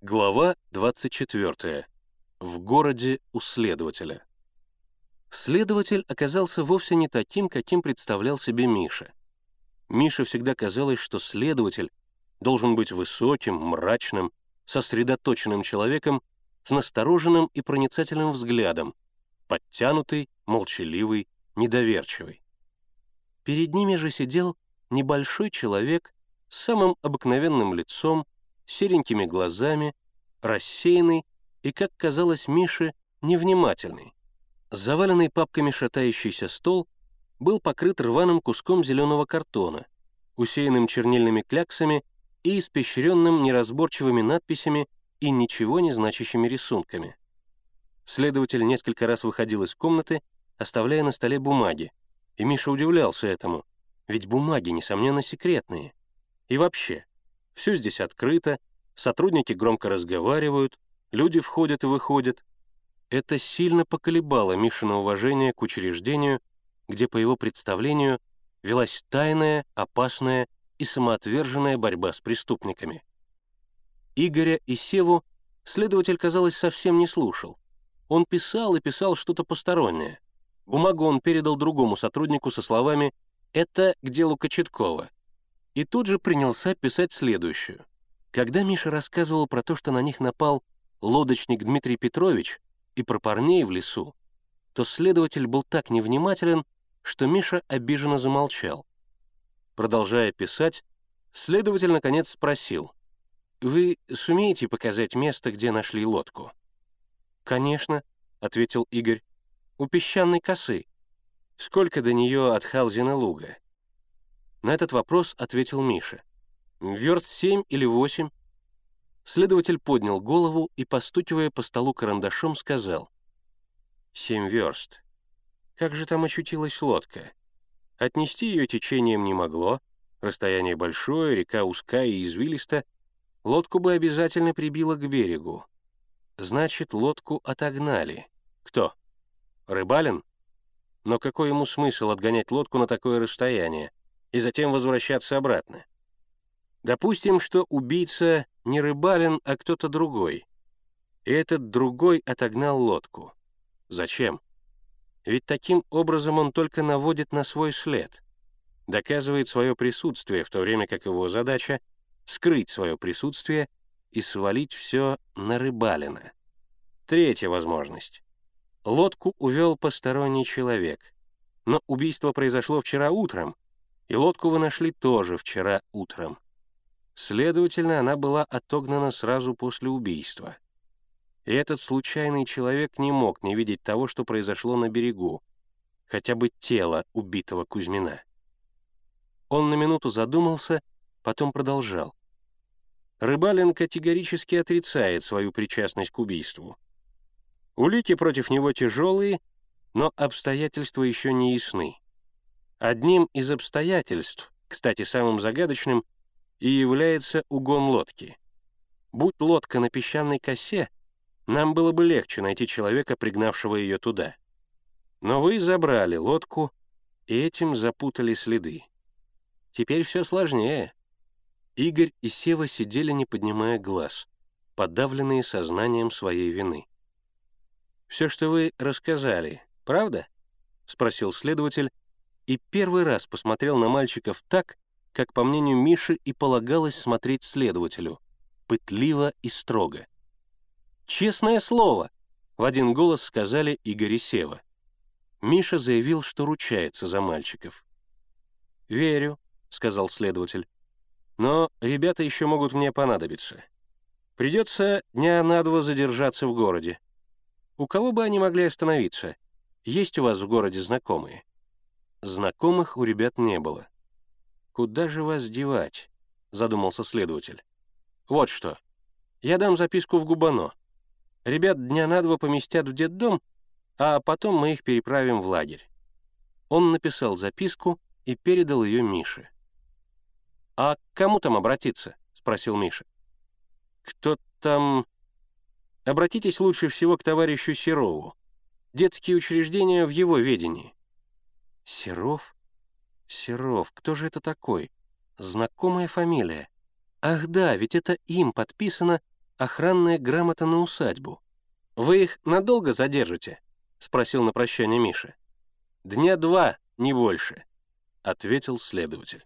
Глава 24. В городе у следователя. Следователь оказался вовсе не таким, каким представлял себе Миша. Мише всегда казалось, что следователь должен быть высоким, мрачным, сосредоточенным человеком с настороженным и проницательным взглядом, подтянутый, молчаливый, недоверчивый. Перед ними же сидел небольшой человек с самым обыкновенным лицом, серенькими глазами, рассеянный и, как казалось Мише, невнимательный. Заваленный папками шатающийся стол был покрыт рваным куском зеленого картона, усеянным чернильными кляксами и испещренным неразборчивыми надписями и ничего не значащими рисунками. Следователь несколько раз выходил из комнаты, оставляя на столе бумаги, и Миша удивлялся этому, ведь бумаги, несомненно, секретные. И вообще, все здесь открыто, сотрудники громко разговаривают, люди входят и выходят. Это сильно поколебало Мишина уважение к учреждению, где, по его представлению, велась тайная, опасная и самоотверженная борьба с преступниками. Игоря и Севу следователь, казалось, совсем не слушал. Он писал и писал что-то постороннее. Бумагу он передал другому сотруднику со словами «Это к делу Кочеткова», и тут же принялся писать следующую. Когда Миша рассказывал про то, что на них напал лодочник Дмитрий Петрович и про парней в лесу, то следователь был так невнимателен, что Миша обиженно замолчал. Продолжая писать, следователь наконец спросил, «Вы сумеете показать место, где нашли лодку?» «Конечно», — ответил Игорь, — «у песчаной косы. Сколько до нее от Халзина луга?» На этот вопрос ответил Миша. «Верст семь или восемь?» Следователь поднял голову и, постукивая по столу карандашом, сказал. «Семь верст. Как же там очутилась лодка? Отнести ее течением не могло, расстояние большое, река узкая и извилиста, лодку бы обязательно прибило к берегу. Значит, лодку отогнали. Кто? Рыбалин? Но какой ему смысл отгонять лодку на такое расстояние? и затем возвращаться обратно. Допустим, что убийца не Рыбалин, а кто-то другой. И этот другой отогнал лодку. Зачем? Ведь таким образом он только наводит на свой след, доказывает свое присутствие, в то время как его задача — скрыть свое присутствие и свалить все на Рыбалина. Третья возможность. Лодку увел посторонний человек. Но убийство произошло вчера утром, и лодку вы нашли тоже вчера утром. Следовательно, она была отогнана сразу после убийства. И этот случайный человек не мог не видеть того, что произошло на берегу, хотя бы тело убитого Кузьмина. Он на минуту задумался, потом продолжал. Рыбалин категорически отрицает свою причастность к убийству. Улики против него тяжелые, но обстоятельства еще не ясны. Одним из обстоятельств, кстати, самым загадочным, и является угон лодки. Будь лодка на песчаной косе, нам было бы легче найти человека, пригнавшего ее туда. Но вы забрали лодку, и этим запутали следы. Теперь все сложнее. Игорь и Сева сидели, не поднимая глаз, подавленные сознанием своей вины. «Все, что вы рассказали, правда?» — спросил следователь, и первый раз посмотрел на мальчиков так, как, по мнению Миши, и полагалось смотреть следователю, пытливо и строго. «Честное слово!» — в один голос сказали Игорь и Сева. Миша заявил, что ручается за мальчиков. «Верю», — сказал следователь. «Но ребята еще могут мне понадобиться. Придется дня на два задержаться в городе. У кого бы они могли остановиться? Есть у вас в городе знакомые?» Знакомых у ребят не было. «Куда же вас девать?» — задумался следователь. «Вот что. Я дам записку в Губано. Ребят дня на два поместят в детдом, а потом мы их переправим в лагерь». Он написал записку и передал ее Мише. «А к кому там обратиться?» — спросил Миша. «Кто там...» «Обратитесь лучше всего к товарищу Серову. Детские учреждения в его ведении. Серов? Серов, кто же это такой? Знакомая фамилия. Ах да, ведь это им подписано охранная грамота на усадьбу. Вы их надолго задержите?» — спросил на прощание Миша. «Дня два, не больше», — ответил следователь.